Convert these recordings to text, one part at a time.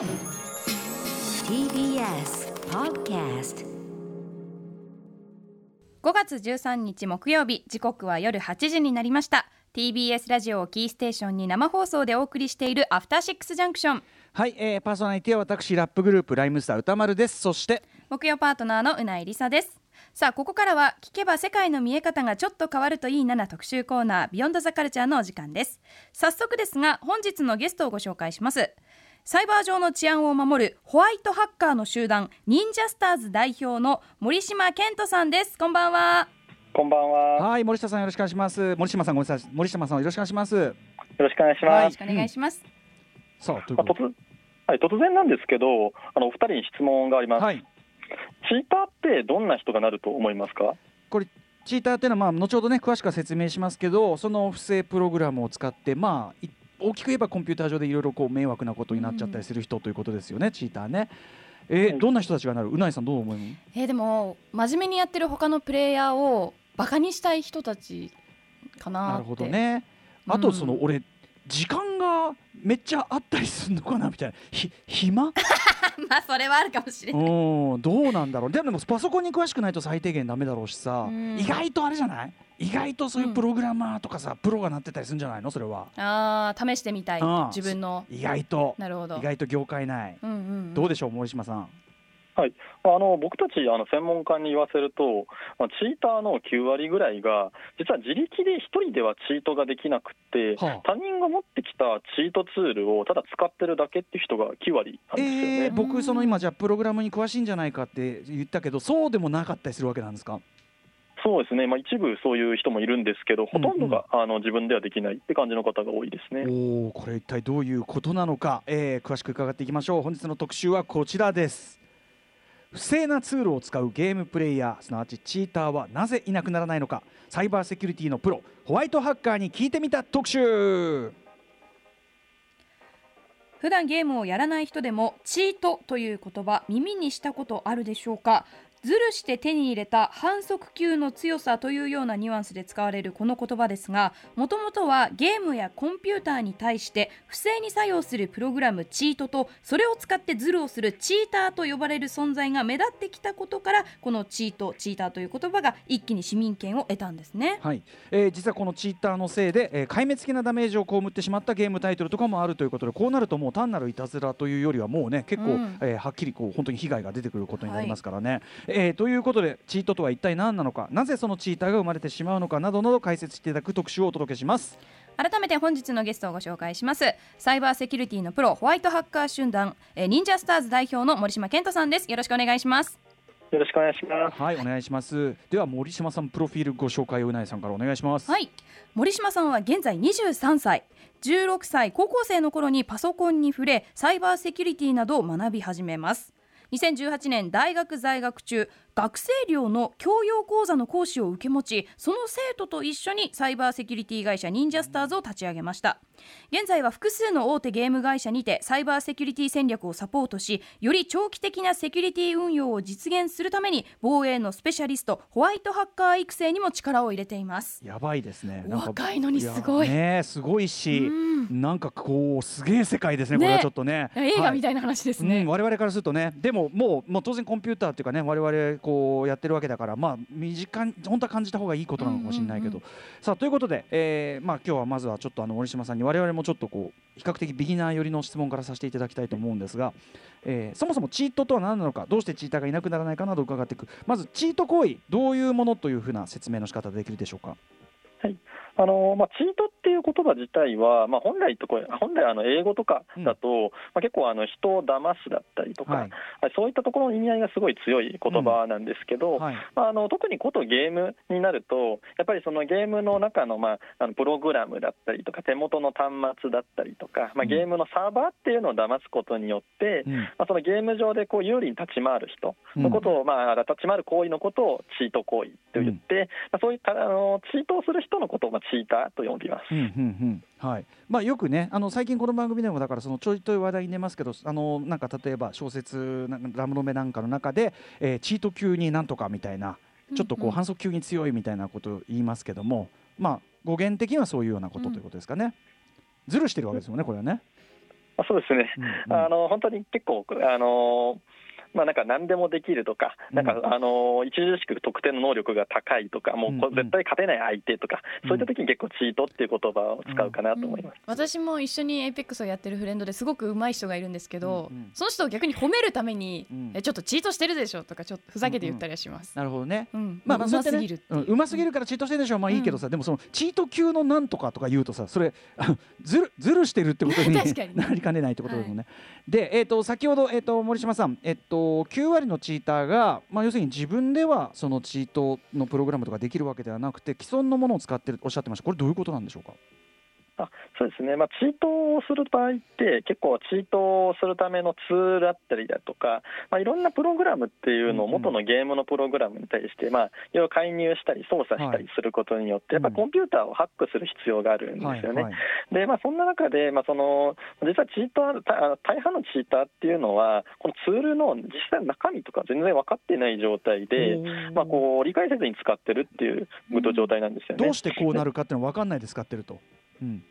TBS Podcast 5月13日木曜日時刻は夜8時になりました。TBS ラジオをキーステーションに生放送でお送りしているアフターシックスジャンクションはい、えー、パーソナリティは私ラップグループライムスター歌丸です。そして木曜パートナーのうないりさです。さあここからは聞けば世界の見え方がちょっと変わるといいなな特集コーナービヨンドザカルチャーのお時間です。早速ですが本日のゲストをご紹介しますサイバー上の治安を守るホワイトハッカーの集団忍者スターズ代表の森島健人さんです。こんばんは。こんばんは。よはい森下さんよろしくお願いします。森島さんごめんなさい。森島さんよろしくお願いします。ろしくお願いしはいます。よろしくお願いします、さあというまあ、こと突はい、突然なんですけど、あのお二人に質問があります。はい。チーターってどんな人がなると思いますか？これチーターっていうのはまあ後ほどね詳しくは説明しますけどその不正プログラムを使ってまあい大きく言えばコンピューター上でいろいろこう迷惑なことになっちゃったりする人ということですよね、チーターね。えーはいどんな人たちがなる？うないさんどう思いますえーでも真面目にやってる他のプレイヤーをバカにしたい人たちかなって。なるほどね。あとその、俺時間がめっちゃあったりするのかな？みたいな。ひ暇？まあそれはあるかもしれない。うん。どうなんだろう。でもパソコンに詳しくないと最低限ダメだろうしさうん。意外とあれじゃない？意外とそういうプログラマーとかさ、プロがなってたりするんじゃないの？それは。あー試してみたい。あー自分の。意外と。なるほど。意外と業界内。うんうんうん。どうでしょう森島さんあの僕たちあの専門家に言わせると、まあ、チーターの9割ぐらいが実は自力で一人ではチートができなくって、はあ。他人が持ってきたチートツールをただ使ってるだけっていう人が9割なんですよね。えー、僕その今じゃあプログラムに詳しいんじゃないかって言ったけどそうでもなかったりするわけなんですか？そうですね、まあ、一部そういう人もいるんですけど、ほとんどが、あの自分ではできないって感じの方が多いですね。おおこれ一体どういうことなのか、えー詳しく伺っていきましょう。本日の特集はこちらです不正なツールを使うゲームプレイヤーすなわちチーターはなぜいなくならないのか。サイバーセキュリティのプロホワイトハッカーに聞いてみた特集。普段ゲームをやらない人でもチートという言葉耳にしたことあるでしょうか？ずるして手に入れた反則級の強さというようなニュアンスで使われるこの言葉ですがもともとはゲームやコンピューターに対して不正に作用するプログラムチートとそれを使ってズルをするチーターと呼ばれる存在が目立ってきたことからこのチートチーターという言葉が一気に市民権を得たんですね。はい、えー実はこのチーターのせいで、えー壊滅的なダメージを被ってしまったゲームタイトルとかもあるということでこうなるともう単なるいたずらというよりはもうね結構、うんえーはっきりこう本当に被害が出てくることになりますからね。えーということでチートとは一体何なのか？なぜそのチーターが生まれてしまうのかなどなど解説していただく特集をお届けします。改めて本日のゲストをご紹介しますサイバーセキュリティのプロホワイトハッカー集団えー忍者スターズ代表の森島健人さんですよろしくお願いしますよろしくお願いします。はいお願いします。では森島さんプロフィールご紹介をうないさんからお願いします。はい森島さんは現在23歳16歳高校生の頃にパソコンに触れサイバーセキュリティなどを学び始めます2018年大学在学中学生寮の教養講座の講師を受け持ちその生徒と一緒にサイバーセキュリティ会社忍者スターズを立ち上げました。現在は複数の大手ゲーム会社にてサイバーセキュリティ戦略をサポートしより長期的なセキュリティ運用を実現するために防衛のスペシャリストホワイトハッカー育成にも力を入れています。やばいですね。なんか若いのにすごい。やねすごいし、うん。なんかこうすげえ世界ですねこれはねちょっとね。映画みたいな話ですうん、ね、我々からするとね。でももうもう当然コンピューターっていうかね我々こうやってるわけだからまあ身近に本当は感じた方がいいことなのかもしれないけど、うんさあということで、えーまあ今日はまずはちょっとあの森島さんに我々もちょっとこう比較的ビギナー寄りの質問からさせていただきたいと思うんですが、えーそもそもチートとは何なのかどうしてチーターがいなくならないかなど伺っていく。まずチート行為どういうものというふうな説明の仕方できるでしょうか？あのまあ、チートっていう言葉自体は、まあ、本来とこれ本来あの英語とかだと、まあ、結構あの人を騙すだったりとか、はい。そういったところの意味合いがすごい強い言葉なんですけど、はい。まあ、あの特にことゲームになるとやっぱりそのゲームの中の,、まあ、あのプログラムだったりとか手元の端末だったりとか、まあ、うん。ゲームのサーバーっていうのを騙すことによって、うん。まあ、そのゲーム上でこう有利に立ち回る人のことを、まあ、立ち回る行為のことをチート行為と言って、まあ、そういったあのチートをする人のことを、まあ、チーターと呼びます。うんうんうんはいまあ、よくねあの最近この番組でもだからそのちょいと話題に出ますけどあのなんか例えば小説なんかラムロメなんかの中で、えーチート級になんとかみたいなちょっとこうんううん反則級に強いみたいなことを言いますけども、まあ語源的にはそういうようなことということですかね。ずるしてるわけですよねこれはね。あそうですね、うんうんあの本当に結構、あのまあ、なんか何でもできるとか、なんか、あの著しく特定の能力が高いとか、もう絶対勝てない相手とか、そういった時に結構、チートっていう言葉を使うかなと思います。私も一緒にエイペックスをやってるフレンドですごく上手い人がいるんですけど、うんうん。その人を逆に褒めるために、うん。えちょっとチートしてるでしょとかちょっとふざけて言ったりはします。なるほどね。うん。まあまあうますぎるってう。ん。いううますぎるからチートしてるでしょ。まあいいけどさ、でもそのチート級のなんとかとか言うとさそれあずるずるしてるってことに確かにね。なりかねないってことだもんね。で、えー、と先ほど、えー、と森島さん、えっと9割のチーターが、まあ、要するに自分ではそのチートのプログラムとかできるわけではなくて既存のものを使ってるとおっしゃってました。これどういうことなんでしょうか？あそうですね、まあ、チートをする場合って、結構、チートをするためのツールだったりだとか、まあ、いろんなプログラムっていうのを、元のゲームのプログラムに対して、まあ、いろいろ介入したり、操作したりすることによって、はいやっぱコンピューターをハックする必要があるんですよね。はいでまあ、そんな中で、まあ、その実はチートはたあの大半のチーターっていうのは、このツールの実際の中身とか全然分かってない状態で、まあ、こう理解せずに使ってるっていう状態なんですよね。どうしてこうなるかっていうのは分かんないで使ってると。うん。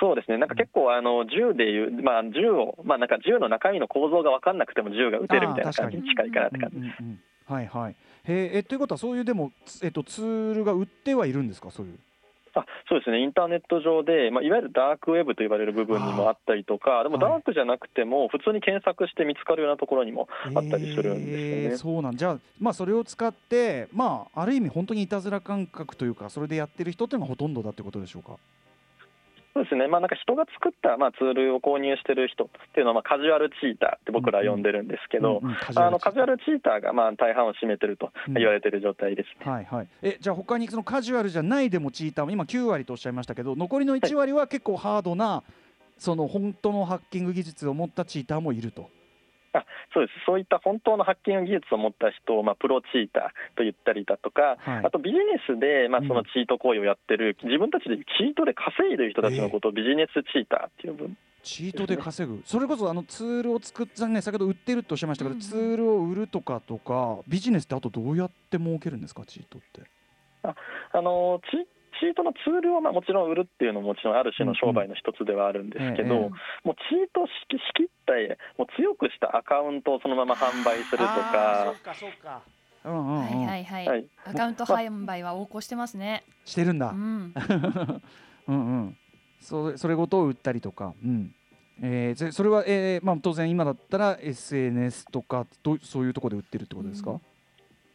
そうですね、なんか結構、あの銃でいう、まあ、銃を、まあ、なんか銃の中身の構造が分かんなくても銃が撃てるみたいな感じに近いかなって感じ。うんうんうんはいはい。へーえということはそういうでも、つえっと、ツールが売ってはいるんですか？そういう。あそうですね、インターネット上で、まあ、いわゆるダークウェブと呼ばれる部分にもあったりとか、でもはいダークじゃなくても、普通に検索して見つかるようなところにもあったりするんですよね。えーそうなん。じゃあ、まあ、それを使って、まあ、ある意味本当にいたずら感覚というかそれでやってる人っていうのがほとんどだってことでしょうか？そうですね、まあ、なんか人が作った、まあ、ツールを購入してる人っていうのは、まあ、カジュアルチーターって僕ら呼んでるんですけど、うんうんあのカジュアルチーターがまあ大半を占めてるとうん言われてる状態ですね。はいはい、えじゃあ他にそのカジュアルじゃないでもチーターも今9割とおっしゃいましたけど残りの1割は結構ハードな、その本当のハッキング技術を持ったチーターもいると。あそうです。そういった本当のハッキング技術を持った人を、まあ、プロチーターと言ったりだとか、はい。あとビジネスで、まあ、うん。そのチート行為をやってる、自分たちでチートで稼いでる人たちのことをビジネスチーターって呼ぶ。チートで稼ぐ、それこそあのツールを作ったね先ほど売ってるとおっしゃいましたけど、うんうん。ツールを売るとかとかビジネスってあとどうやって儲けるんですか？チートって。あのチチートのツールをまあもちろん売るっていうのももちろんある種の商売の一つではあるんですけど、うんうんえもうチートしきしきって、もう強くしたアカウントをそのまま販売するとか、うか。うんうんうん、はいはいはい、はいアカウント販売は横行してますね。してるんだ。うん、うんうん。それそれごとを売ったりとか。うん。えー、ぜそれは、えーまあ、当然今だったら SNS とかどうそういうところで売ってるってことですか、うん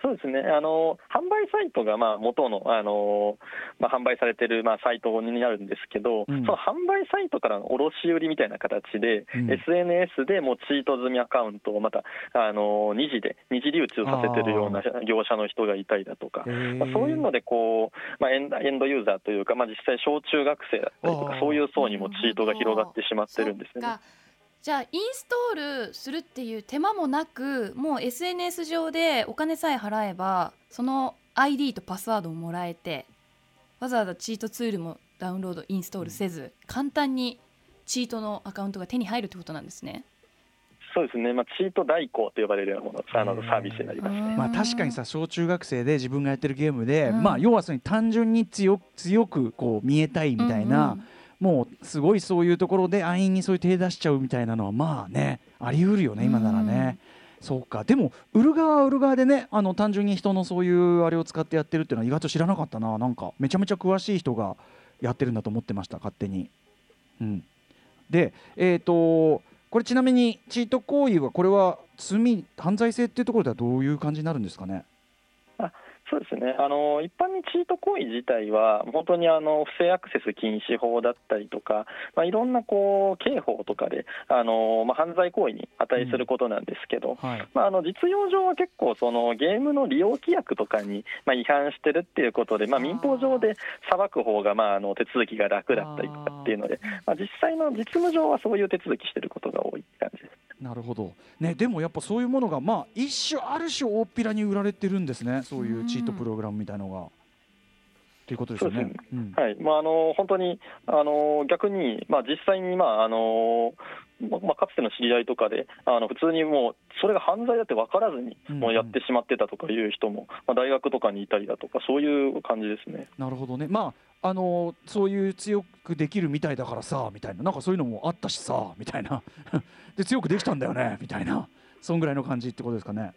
そうですね、あの販売サイトがまあ元の、あのまあ、販売されてるまあサイトになるんですけど、うん。その販売サイトからの卸売りみたいな形で、うん。SNS でもうチート済みアカウントをまた、あの二次で、二次流通させてるような業者の人がいたりだとか。えー。まあ、そういうのでこう、まあ、エンエンドユーザーというか、まあ、実際、小中学生だったりとか、そういう層にもチートが広がってしまってるんですよね。じゃあインストールするっていう手間もなくもう SNS 上でお金さえ払えばその ID とパスワードをもらえてわざわざチートツールもダウンロードインストールせず、簡単にチートのアカウントが手に入るってことなんですね。そうですね、まあ、チート代行と呼ばれるようなものサービスになります。まあ、確かにさ小中学生で自分がやってるゲームで、うんまあ、要はその単純に強強くこう見えたいみたいな、うんうんもうすごいそういうところで安易にそういう手出しちゃうみたいなのはまあねあり得るよね今ならね。そうか。でも売る側は売る側でねあの単純に人のそういうあれを使ってやってるっていうのは意外と知らなかったな。なんかめちゃめちゃ詳しい人がやってるんだと思ってました勝手に。うん、でえっ、とこれちなみにチート行為はこれは罪犯罪性っていうところではどういう感じになるんですかね？そうですね。あの一般にチート行為自体は、本当にあの不正アクセス禁止法だったりとか、まあ、いろんなこう刑法とかであの、まあ、犯罪行為に値することなんですけど、はい。まあ、あの実用上は結構その、ゲームの利用規約とかに、まあ、違反してるっていうことで、まあ、民法上で裁く方がまああの手続きが楽だったりとかっていうので、まあ、実際の実務上はそういう手続きしてることが多い感じ。なるほど、ね、でもやっぱそういうものが、まあ、一種ある種大っぴらに売られてるんですね。そういうチートプログラムみたいのが。ということですよね。そうん。はい。まあ、あの本当にあの逆に、まあ、実際に、まああのままあ、かつての知り合いとかで、あの普通にもう、それが犯罪だって分からずに、うんもうやってしまってたとかいう人も、まあ、大学とかにいたりだとか、そういう感じですね。なるほどね、まあのそういう強くできるみたいだからさみたいな。なんかそういうのもあったしさみたいな。で強くできたんだよねみたいな。そんぐらいの感じってことですかね。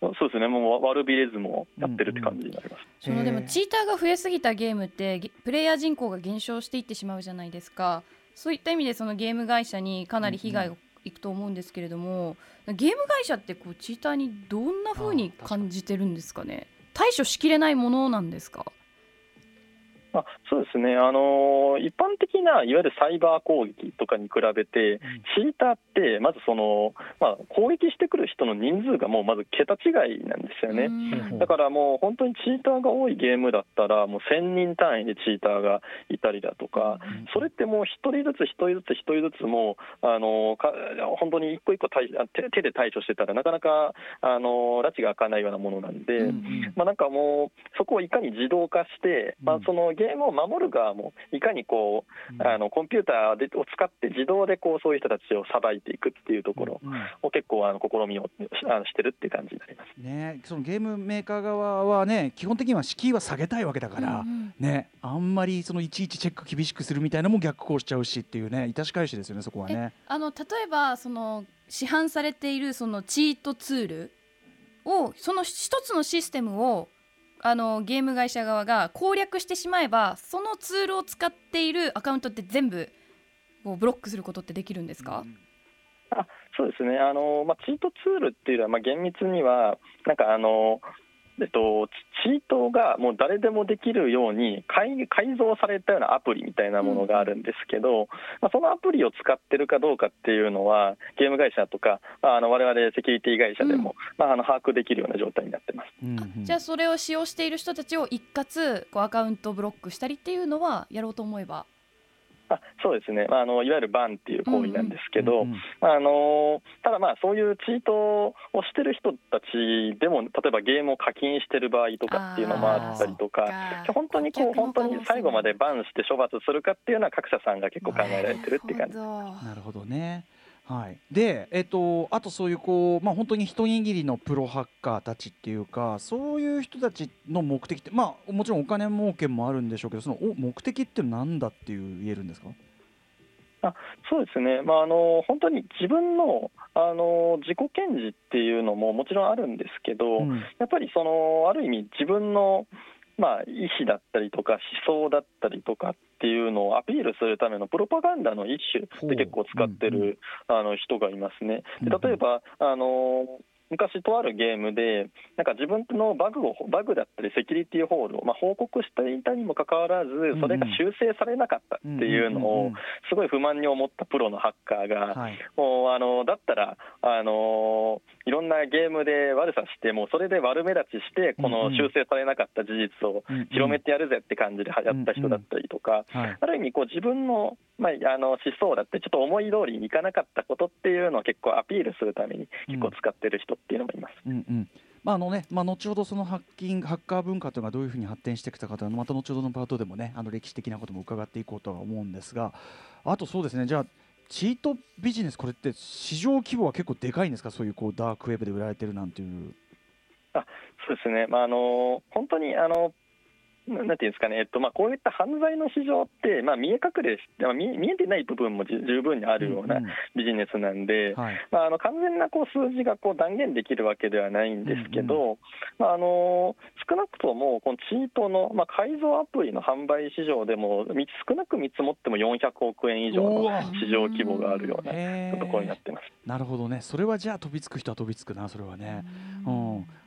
そうですね、もう悪びれずもやってるって感じになります。そのでもチーターが増えすぎたゲームってゲプレイヤー人口が減少していってしまうじゃないですか。そういった意味でそのゲーム会社にかなり被害がいくと思うんですけれども、ゲーム会社ってこうチーターにどんな風に。感じてるんですかね？対処しきれないものなんですか？あそうですね、あの一般的ないわゆるサイバー攻撃とかに比べて、チーターって、まずその、まあ、攻撃してくる人の人数がもうまず桁違いなんですよね。うん。だからもう本当にチーターが多いゲームだったら、もう1000人単位でチーターがいたりだとか、それってもう1人ずつ、1人ずつ、1人ずつもう、あのか本当に一個一個対あ手手で対処してたらなかなかあの拉致が開かないようなものなんで。まあ、なんかもう、そこをいかに自動化して、まあ、そのゲームを守る側も、いかにこう、あのコンピューターでを使って、自動でこうそういう人たちをさばいていくっていうところうんを結構あの試みをしあのしてるっていう感じになります。ね、そのゲームメーカー側はね基本的には敷居は下げたいわけだから、うんね、あんまりそのいちいちチェック厳しくするみたいなのも逆行しちゃうしっていうね致し返しですよねそこはね。あの例えばその市販されているそのチートツールをその一つのシステムをあのゲーム会社側が攻略してしまえばそのツールを使っているアカウントって全部こうブロックすることってできるんですか、あそうですね、あのまあ、チートツールっていうのは、まあ、厳密には、なんかあの、えっと、チチートがもう誰でもできるように改改造されたようなアプリみたいなものがあるんですけど、まあ、そのアプリを使ってるかどうかっていうのは、ゲーム会社とか、まあ、あの我々セキュリティ会社でも、まあ、あの把握できるような状態になってます。うんうんじゃあそれを使用している人たちを一括こうアカウントブロックしたりっていうのはやろうと思えばあそうですね、まあ、あのいわゆるバンっていう行為なんですけど、うんうんまああのただ、まあそういうチートをしてる人たちでも、例えばゲームを課金してる場合とかっていうのもあったりとか、本当にこう本当に最後までバンして処罰するかっていうのは各社さんが結構考えられてるっていう感じ。なるほどね。はい、で、えっと、あとそういうこう、まあ、本当に一握りのプロハッカーたちっていうかそういう人たちの目的って、まあ、もちろんお金儲けもあるんでしょうけどそのお目的って何だっていう言えるんですか？あそうですね、まあ、あの本当に自分のあの自己顕示っていうのももちろんあるんですけど、うん。やっぱりそのある意味、自分の、まあ、意思だったりとか、思想だったりとかっていうのをアピールするためのプロパガンダの一種で結構使ってる、あの人がいますね。で例えばあの昔とあるゲームで、なんか自分のバグをバグだったりセキュリティホールを、まあ、報告していたにもかかわらず、それが修正されなかったっていうのをすごい不満に思ったプロのハッカーが、はい。もうあのだったら、あのいろんなゲームで悪さして、もうそれで悪目立ちして、この修正されなかった事実を広めてやるぜって感じでやった人だったりとか、はい。ある意味こう、自分の,、まあ、あの思想だって、ちょっと思い通りにいかなかったことっていうのを結構アピールするために、結構使ってる人っていうのもいます。うんうん。まああのねまあ、後ほどそのハッキングハッカー文化というのがどういうふうに発展してきたかというのはまた後ほどのパートでもねあの歴史的なことも伺っていこうとは思うんですがあとそうですねじゃあチートビジネスこれって市場規模は結構でかいんですか？そういうこうダークウェブで売られてるなんていう。あそうですね、まあ、あの本当にあのななんていうんですかね、えっとまあ、こういった犯罪の市場って、まあ、見え隠れして、まあ、見見えてない部分もじ十分にあるようなうんビジネスなんで、はい。まあ、あの完全なこう数字がこう断言できるわけではないんですけど、まあ、あの少なくともこのチートの、まあ、改造アプリの販売市場でも、み少なく見積もっても400億円以上の市場規模があるようなところになってます。なるほどね。それはじゃあ飛びつく人は飛びつくなそれはね。うん、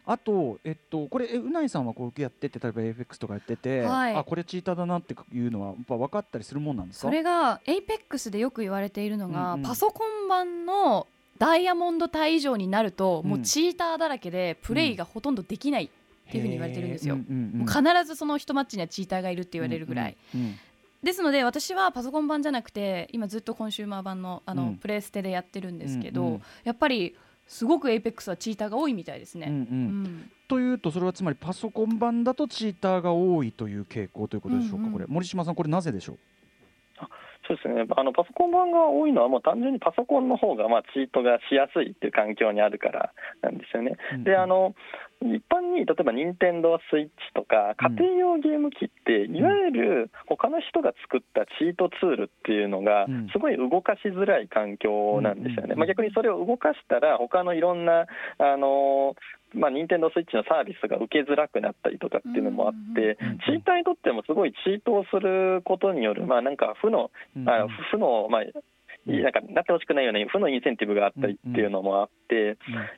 あと、えっと、これえうないさんはこうやってて例えば AFX とかやってて、はい。あこれチーターだなっていうのはやっぱ分かったりするもんなんですか？それが APEX でよく言われているのが、うんうん。パソコン版のダイヤモンド帯以上になると、うん。もうチーターだらけでプレイがほとんどできないっていうふうに言われてるんですよ。う必ずその一マッチにはチーターがいるって言われるぐらい、うんうんですので私はパソコン版じゃなくて今ずっとコンシューマー版のあの、うん。プレイステでやってるんですけど、うんうん。やっぱりすごく APEX はチーターが多いみたいですうんうね。うん。んというとそれはつまりパソコン版だとチーターが多いという傾向ということでしょうか、うんうん。これ。森島さんこれなぜでしょう？そうですね。あのパソコン版が多いのは、もう単純にパソコンの方がまあチートがしやすいっていう環境にあるからなんですよね。うんであの一般に例えば任天堂スイッチとか家庭用ゲーム機って、いわゆる他の人が作ったチートツールっていうのがうん。すごい動かしづらい環境なんですよね、まあ、逆にそれを動かしたら他のいろんなあのまあ、任天堂スイッチのサービスが受けづらくなったりとかっていうのもあって、チーターにとってもすごいチートをすることによる、まあ、なんか負のうんあ負の、まあ、うんなんかなってほしくないような負のインセンティブがあったりっていうのもあって、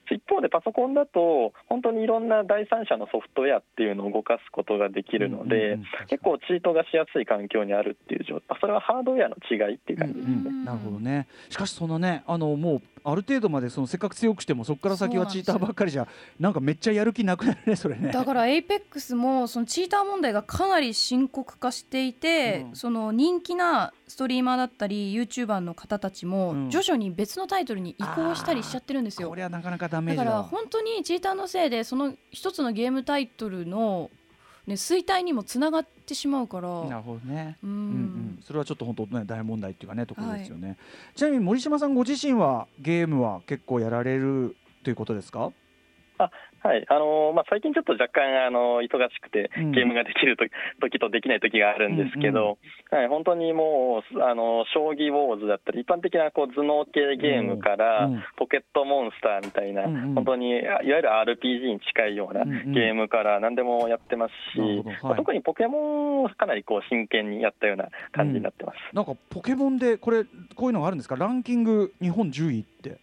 一方でパソコンだと、本当にいろんな第三者のソフトウェアっていうのを動かすことができるのうんうんでうん、結構チートがしやすい環境にあるっていう状態、それはハードウェアの違いっていう感じですね。うんなるほどね。しかしそんなね、あのもうある程度までそのせっかく強くしてもそこから先はチーターばっかりじゃなんかめっちゃやる気なくなるねそれね。だからエイペックスもそのチーター問題がかなり深刻化していて、うん。その人気なストリーマーだったり YouTuber の方たちもうん徐々に別のタイトルに移行したりしちゃってるんですよこ。れはなかなかダメだから。本当にチーターのせいでその一つのゲームタイトルの、ね、衰退にもつながってしまうから。なるほどね。ううんうんん、それはちょっと本当ね大問題っていうかねところですよね。ちなみに森島さんご自身はゲームは結構やられるということですか？はい。あのまあ、最近ちょっと若干あの忙しくてうん。ゲームができると 時とできない時があるんですけど、はい、本当にもうあの将棋ウォーズだったり一般的なこう頭脳系ゲームから、うんポケットモンスターみたいな、うんうん。本当にいわゆる RPG に近いようなうんうん。ゲームから何でもやってますし、なるほど。はい。まあ特にポケモンをかなりこう真剣にやったような感じになってます。なんかポケモンでこれこういうのがあるんですか？ランキング日本10位って。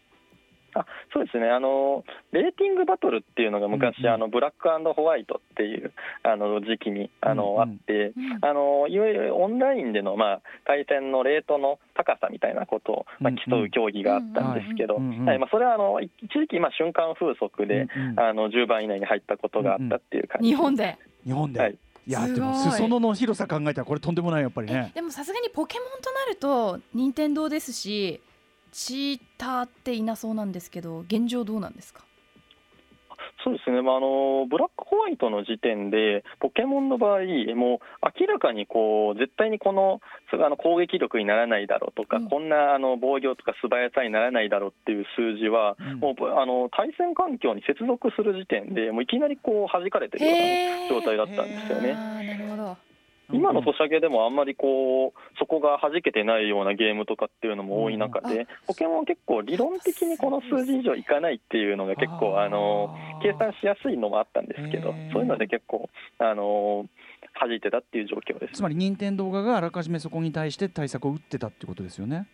あそうですね。あの、レーティングバトルっていうのが昔、うんうん。あのブラックホワイトっていうあの時期にあの、うんうん。あって、うん。あのいわゆるオンラインでの、まあ、対戦のレートの高さみたいなことを、まあ、競う競技があったんですけど、うんうん。はい。まあ、それはあの一時期、まあ、瞬間風速で、うんうん。あの10番以内に入ったことがあったっていう感じ。日本で。日本で？はい。いやすごい。でも裾野の広さ考えたらこれとんでもないやっぱりね。でもさすがにポケモンとなると任天堂ですしチーターっていなそうなんですけど現状どうなんですか？そうですね、まあ、あのブラックホワイトの時点で、ポケモンの場合、もう明らかにこう絶対にこのあの攻撃力にならないだろうとか、うん。こんなあの防御とか素早さにならないだろうっていう数字は、うん。もうあの対戦環境に接続する時点で、もういきなりこう弾かれてるような状態だったんですよね。なるほど今の年明けでもあんまりこうそこが弾けてないようなゲームとかっていうのも多い中うんで、ポケモンは結構理論的にこの数字以上いかないっていうのが結構あの計算しやすいのもあったんですけどそういうので結構あの弾いてたっていう状況ですつ。まり任天堂側があらかじめそこに対して対策を打ってたってことですよね。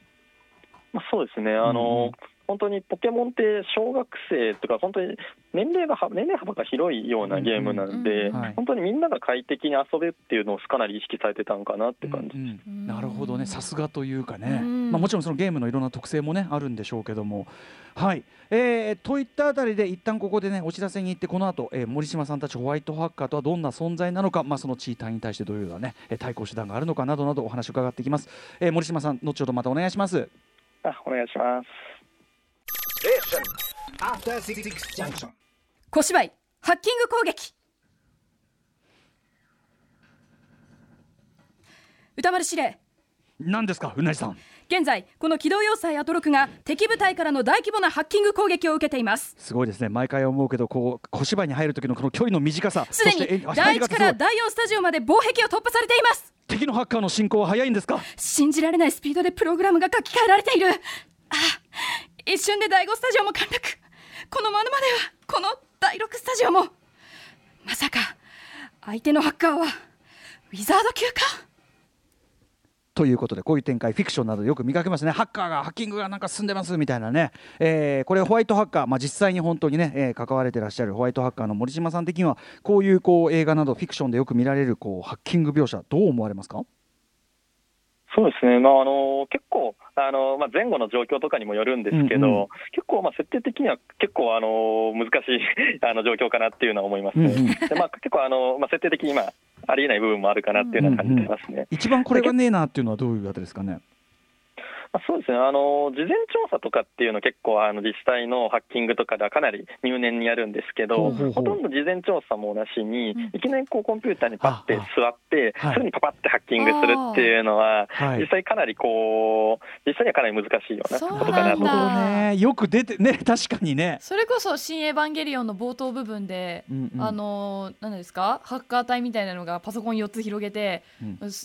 まあ、そうですね。あの、うんうん本当にポケモンって小学生とか本当に年齢が年齢幅が広いようなゲームなので、本当にみんなが快適に遊べるっていうのをかなり意識されてたのかなって感じ。うん。うん。うん。なるほどね。さすがというかね、うん。まあ、もちろんそのゲームのいろんな特性もねあるんでしょうけども。はい、えー、といったあたりで一旦ここでねお知らせに行ってこの後、えー、森島さんたちホワイトハッカーとはどんな存在なのか、まあ、そのチーターに対してどういうようなねえー対抗手段があるのかなどなどお話を伺っていきます、えー、森島さん後ほどまたお願いします。あお願いします。After Six Junction. 小芝居ハッキング攻撃。歌丸司令。何ですかうなじさん。現在この機動要塞アトロクが敵部隊からの大規模なハッキング攻撃を受けています。すごいですね。毎回思うけどこう小芝居に入る時のこの距離の短さすでそしてえに第1から第4スタジオまで防壁を突破されています。敵のハッカーの進行は早いんですか？信じられないスピードでプログラムが書き換えられている。あ一瞬で第5スタジオも陥落このままではこの第6スタジオも。まさか相手のハッカーはウィザード級か？ということでこういう展開フィクションなどでよく見かけますね。ハッカーがハッキングがなんか進んでますみたいなね、えーこれホワイトハッカー、まあ、実際に本当にね、えー関われてらっしゃるホワイトハッカーの森島さん的にはこういうこう映画などフィクションでよく見られるこうハッキング描写どう思われますか？そうですね、まあ、あの結構あの、まあ、前後の状況とかにもよるんですけど、うんうん。結構、まあ、設定的には結構あの難しい あの状況かなっていうのは思いますね。うんうん。でまあ、結構あの、まあ、設定的に今ありえない部分もあるかなっていうのは感じてますね。一番これがねえなっていうのはどういうあたりですかね？まあ、そうですね。あの、事前調査とかっていうの、結構あの実際のハッキングとかではかなり入念にやるんですけど、ほうほうほう。ほとんど事前調査もなしに、うん。いきなりこうコンピューターにパッて座って、はい。すぐにパパってハッキングするっていうのは、はい。実際かなりこう、実際にはかなり難しいようなそうことかなとなんだなるほどね。よく出てね確かにね、それこそ「新エヴァンゲリオン」の冒頭部分で、うんうん。あの何ですか？ハッカー隊みたいなのがパソコン4つ広げて、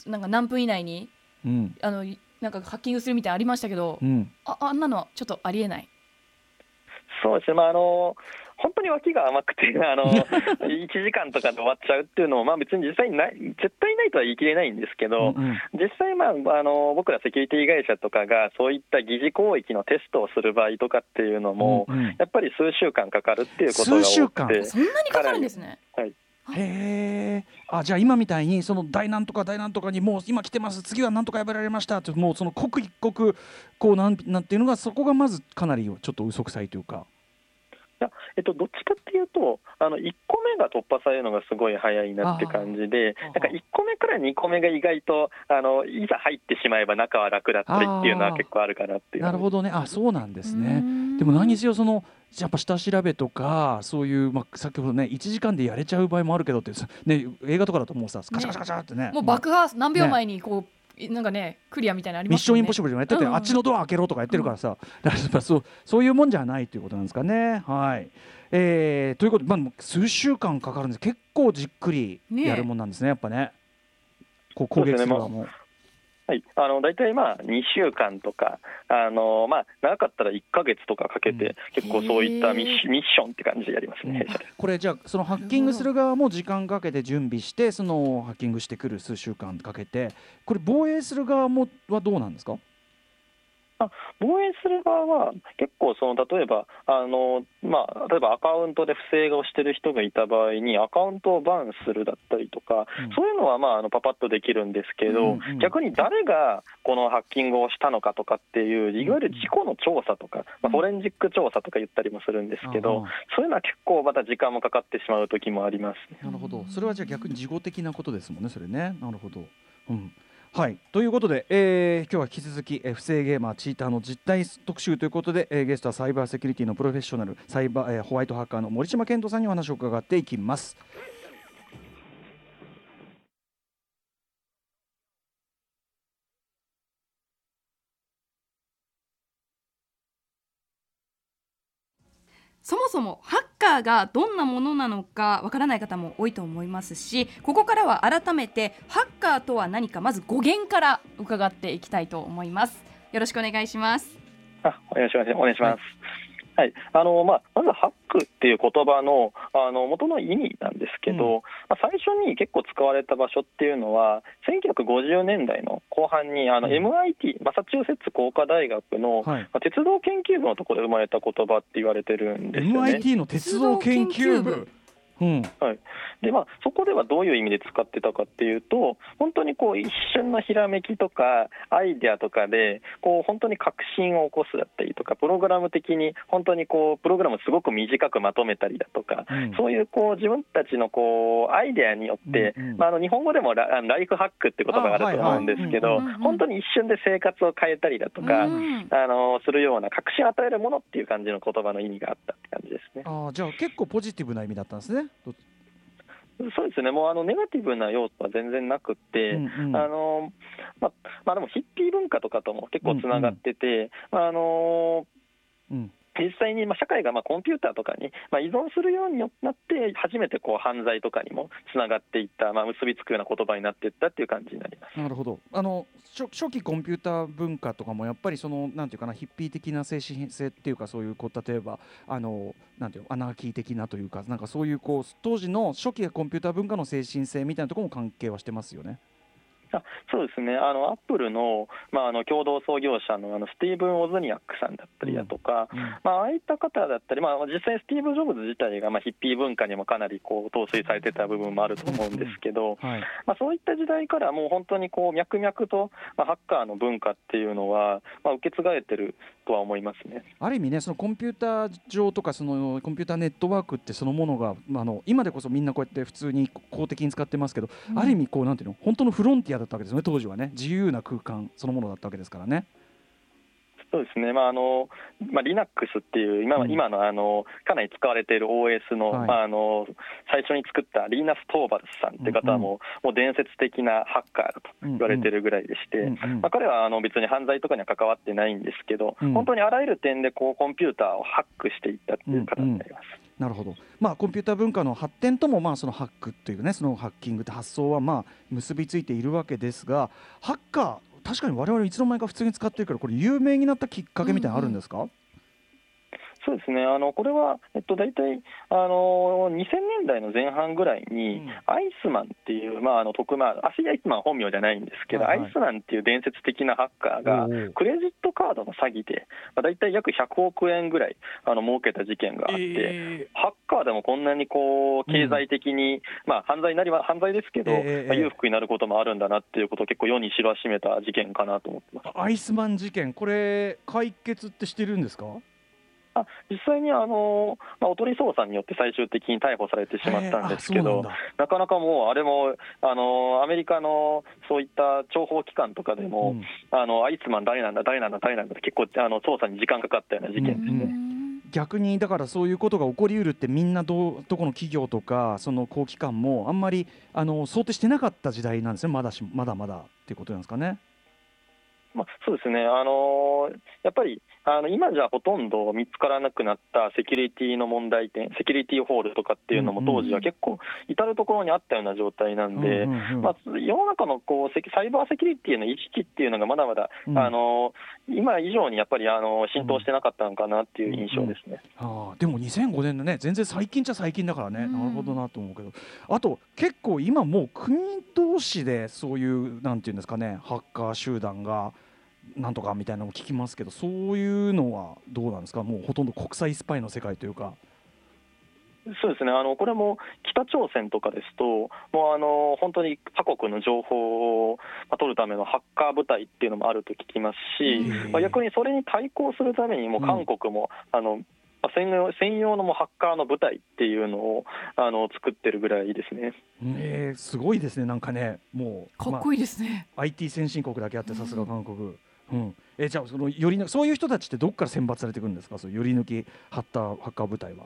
なんか何分以内にうん。あのなんかハッキングするみたいなのありましたけど、うん。ああんなのはちょっとありえない。そうですね、まあ、あの本当に脇が甘くて、あの 1時間とかで終わっちゃうっていうのも、まあ、別に実際にない絶対ないとは言い切れないんですけど、うんうん。実際、まあ、あの僕らセキュリティ会社とかが、そういった疑似攻撃のテストをする場合とかっていうのも、うんうん。やっぱり数週間かかるっていうことが数週間。多くて。そんなにかかるんですね。へえあじゃあ今みたいにその大なんとか大なんとかにもう今来てます次はなんとか破られましたってもうその刻一刻こうなんなんていうのがそこがまずかなりちょっと嘘くさいというか。いやえっと、どっちかっていうと、あの1個目が突破されるのがすごい早いなって感じで、なんか1個目から2個目が意外とあのいざ入ってしまえば中は楽だったりっていうのは結構あるかなっていう。なるほどね。あそうなんですね。ねでも何にせよそのやっぱ下調べとかそういう、まあ、先ほどね1時間でやれちゃう場合もあるけどって、ね、映画とかだともうさカチャカチャカチャってね。もう爆破何秒前にこう、なんかねクリアみたいなのありミッションインポッ。シブルもやってて、うんうんあっちのドア開けろとかやってるからさ、だからやっぱそうそういうもんじゃないということなんですかね。はいえーということで、まあ、数週間かかるんです結構じっくりやるもんなんですねやっぱね。こう攻撃する側も。はい、あの大体まあ2週間とか、あのまあ、長かったら1か月とかかけて、結構そういったミッションって感じでやりますね、弊社でこれじゃあそのハッキングする側も時間かけて準備してそのハッキングしてくる数週間かけてこれ防衛する側もはどうなんですか？防衛する側は、結構その、例えばあの、まあ、例えばアカウントで不正をしてる人がいた場合に、アカウントをバンするだったりとか、うんそういうのはまああのパパッとできるんですけど、うんうん逆に誰がこのハッキングをしたのかとかっていう、いわゆる事故の調査とか、まあ、フォレンジック調査とか言ったりもするんですけど、あそういうのは結構また時間もかかってしまう時もありますね。あなるほどそれはじゃあ逆に事後的なことですもんねそれねなるほど。うんはいということで、えー今日は引き続き、えー不正ゲーマーチーターの実態特集ということで、えーゲストはサイバーセキュリティのプロフェッショナルサイバー、えーホワイトハッカーの森島健人さんにお話を伺っていきます。そもそもハッカーがどんなものなのかわからない方も多いと思いますしここからは改めてハッカーとは何かまず語源から伺っていきたいと思いますよろしくお願いしますあお願いします。お願いします。はい、あのまあ、まずハックっていう言葉のあの元の意味なんですけど、うんまあ、最初に結構使われた場所っていうのは、1950年代の後半にあのうん MIT、マサチューセッツ工科大学の、はいまあ鉄道研究部のところで生まれた言葉って言われてるんですよね。MIT の鉄道研究部。うん、でまあ、そこではどういう意味で使ってたかっていうと、本当にこう一瞬のひらめきとか、アイデアとかで、こう本当に革新を起こすだったりとか、プログラム的に本当にこうプログラムをすごく短くまとめたりだとか、うん。そういうこう自分たちのこうアイデアによって、うんうんまあ、あの日本語でもラライフハックって言葉があると思うんですけどはいはい本当に一瞬で生活を変えたりだとか、うん。あのするような革新を与えるものっていう感じの言葉の意味があったって感じですね。あーじゃあ結構ポジティブな意味だったんですね。どそうですね、もうあのネガティブな要素は全然なくって、うんうん。あのままあ、でもヒッピー文化とかとも結構つながってて、あのうん実際にまあ社会がまあコンピューターとかにまあ依存するようになって、初めてこう犯罪とかにもつながっていった、まあ、結びつくような言葉になっていったっていう感じになります。なるほどあの初初期コンピューター文化とかもやっぱりそのなんていうかなヒッピー的な精神性っていうかそういうこう例えばあのなんていうアナーキー的なというかなんかそういうこう当時の初期コンピューター文化の精神性みたいなところも関係はしてますよね。あそうですね、あのアップルの,、まあ、あの共同創業者のあのスティーブン・オズニアックさんだったりだとか、うんまあ、ああいった方だったり、まあ、実際、スティーブ・ジョブズ自体がまあヒッピー文化にもかなりこう陶酔されてた部分もあると思うんですけど、はい。まあ、そういった時代からもう本当にこう脈々と、まあ、ハッカーの文化っていうのは、まあ、受け継がれてるとは思いますね。ある意味ねそのコンピューター上とかそのコンピューターネットワークってそのものが、まあ、あの今でこそみんなこうやって普通に公的に使ってますけど、ある意味こうなんていうの本当のフロンティアだったわけですね当時はね自由な空間そのものだったわけですからね。そうですね、まああのまあ、Linux っていう今,、うん。今のあのかなり使われている OS の,、はい。まあ、あの最初に作ったリーナス・トーバルスさんって方はもう,、もう伝説的なハッカーだと言われてるぐらいでして、うんうん。まあ、彼はあの別に犯罪とかには関わってないんですけど、うん。本当にあらゆる点でこうコンピューターをハックしていったっていう方になります。なるほど、まあ、コンピューター文化の発展とも、まあ、そのハックというねそのハッキングって発想は、まあ、結びついているわけですがハッカー確かに我々いつの間にか普通に使ってるからこれ有名になったきっかけみたいなのあるんですか、そうですね、あのこれは、えっと、大体あの2000年代の前半ぐらいに、うん。アイスマンっていう、まあ、あの特まあ、アシアイスマン本名じゃないんですけど、はいはい。アイスマンっていう伝説的なハッカーがクレジットカードの詐欺で、まあ、大体約100億円ぐらいあの儲けた事件があって。えハッカーでもこんなにこう経済的に、まあ、犯罪なりは犯罪ですけど、ええまあ裕福になることもあるんだなっていうことを結構世に知らしめた事件かなと思ってます。ーアイスマン事件これ解決ってしてるんですか？あ実際にあの、まあ、おとり捜査によって最終的に逮捕されてしまったんですけどななかなかもう、あれもあのアメリカのそういった諜報機関とかでも、うん。あのアイスマン誰なんだ、誰なんだ、誰なんだって、結構あの捜査に時間かかったような事件ですね。逆にだからそういうことが起こりうるってみんなどうどこの企業とかその公機関もあんまりあの想定してなかった時代なんですね。まだしまだまだっていうことなんですかね。まあ、そうですね、あのやっぱりあの今じゃほとんど見つからなくなったセキュリティの問題点、セキュリティホールとかっていうのもうんうん当時は結構、至る所にあったような状態なんで、うんうんうんまあ、世の中のこうサイバーセキュリティの意識っていうのがまだまだ、うん。あの今以上にやっぱりあの浸透してなかったのかなっていう印象ですね。ああでも2005年のね全然最近じゃ最近だからね、うん。なるほどなと思うけど。あと結構今もう国同士でそういうなんていうんですかねハッカー集団がなんとかみたいなのを聞きますけどそういうのはどうなんですか？もうほとんど国際スパイの世界というか。そうですねあのこれも北朝鮮とかですと、もうあの本当に他国の情報をまあ取るためのハッカー部隊っていうのもあると聞きますし、まあ、逆にそれに対抗するために、もう韓国も、あのまあ専用専用のもうハッカーの部隊っていうのをあの作ってるぐらいですね。えー、すごいですねなんかねもうかっこいいですね。まあ IT 先進国だけあってさすが韓国。うん、うんえじゃあそのよりのそういう人たちってどこから選抜されてくるんですか？そういうより抜きハッターハッカー部隊は。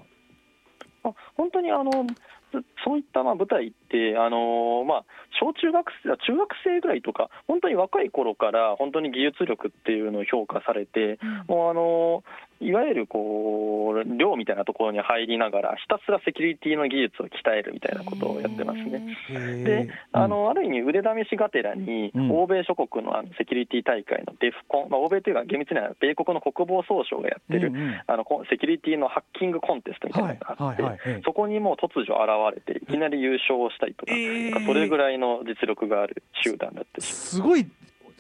あ本当にあのそそういったまあ部隊って、あのまあ、小中学生、中学生ぐらいとか、本当に若い頃から本当に技術力っていうのを評価されて、もうあのいわゆるこう寮みたいなところに入りながら、ひたすらセキュリティの技術を鍛えるみたいなことをやってますね。であのある意味、腕試しがてらに、うん。欧米諸国のあのセキュリティ大会のデフコン、まあ、欧米というか、厳密には米国の国防総省がやってる、うんうん。あのこセキュリティのハッキングコンテストみたいなのがあって、はい。はいはいええそこにもう突如現れて、いきなり優勝をしたりとか、えー。なんかそれぐらいの実力がある集団だって。しすごい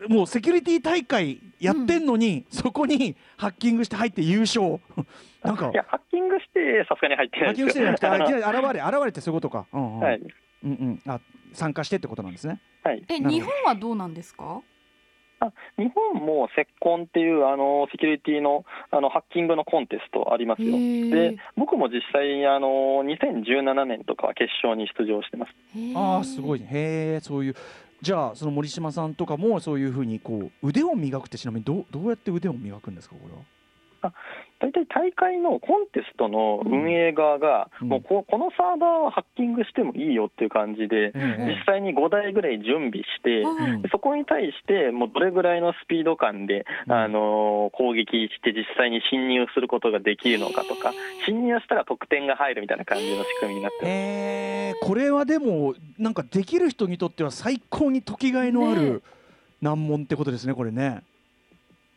もうセキュリティ大会やってんのに、そこにハッキングして入って優勝。なんか。いや、ハッキングして、さすがに入ってハッないです。よキングしてじゃなくて あいきなり現れ現れてそういうことか、うんうん。はい、うんうん、あ参加してってことなんですね。はい、え、日本はどうなんですか？あ日本もセッコンっていうあのセキュリティのあのハッキングのコンテストありますよ。で、僕も実際あの、2017年とかは決勝に出場してます。ああすごいねへえそういうじゃあその森島さんとかもそういうふうにこう腕を磨くってちなみにどうどうやって腕を磨くんですかこれは？大体大会のコンテストの運営側が、うん。もうここのサーバーはハッキングしてもいいよっていう感じで、え実際に5台ぐらい準備して、うん。そこに対して、もうどれぐらいのスピード感で、うん。あのー攻撃して、実際に侵入することができるのかとか、侵入したら得点が入るみたいな感じの仕組みになってます。えー、これはでもなんかできる人にとっては最高に時がいのあねる難問ってことですねこれね。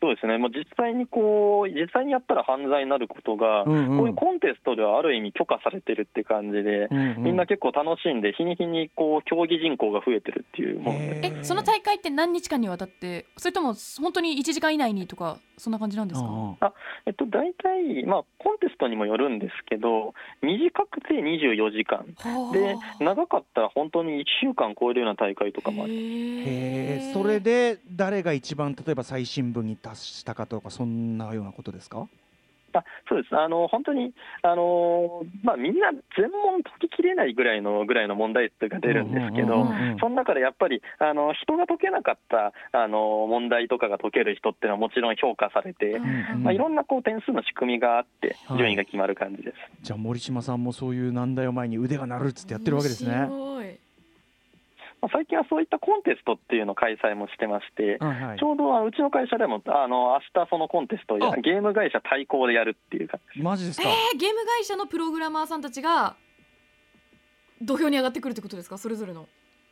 そうですね、もう実際にこう、実際にやったら犯罪になることが、うんうん。こういうコンテストではある意味許可されてるって感じで、うんうん。みんな結構楽しんで、日に日にこう競技人口が増えてるっていうもの。え、その大会って何日間にわたって、それとも本当に1時間以内にとかそんな感じなんですか？うんうんえっと、大体、まあ、コンテストにもよるんですけど、短くて24時間、はあ。で長かったら本当に1週間超えるような大会とかもある。へへえそれで誰が一番例えば最新聞に達したかとかそんなようなことですか？あそうです。あの本当にあの、まあ、みんな全問解ききれないぐらいのぐらいの問題数が出るんですけど、その中でやっぱりあの人が解けなかったあの問題とかが解ける人っていうのはもちろん評価されて、うんまあ、いろんなこう点数の仕組みがあってはい。順位が決まる感じです。じゃあ森島さんもそういう難題を前に腕が鳴るっつってやってるわけですね。最近はそういったコンテストっていうのを開催もしてまして、はいはい。ちょうどあのうちの会社でもあの明日そのコンテストをゲーム会社対抗でやるっていうか、マジですか？えー、ゲーム会社のプログラマーさんたちが土俵に上がってくるってことですか？それぞれの。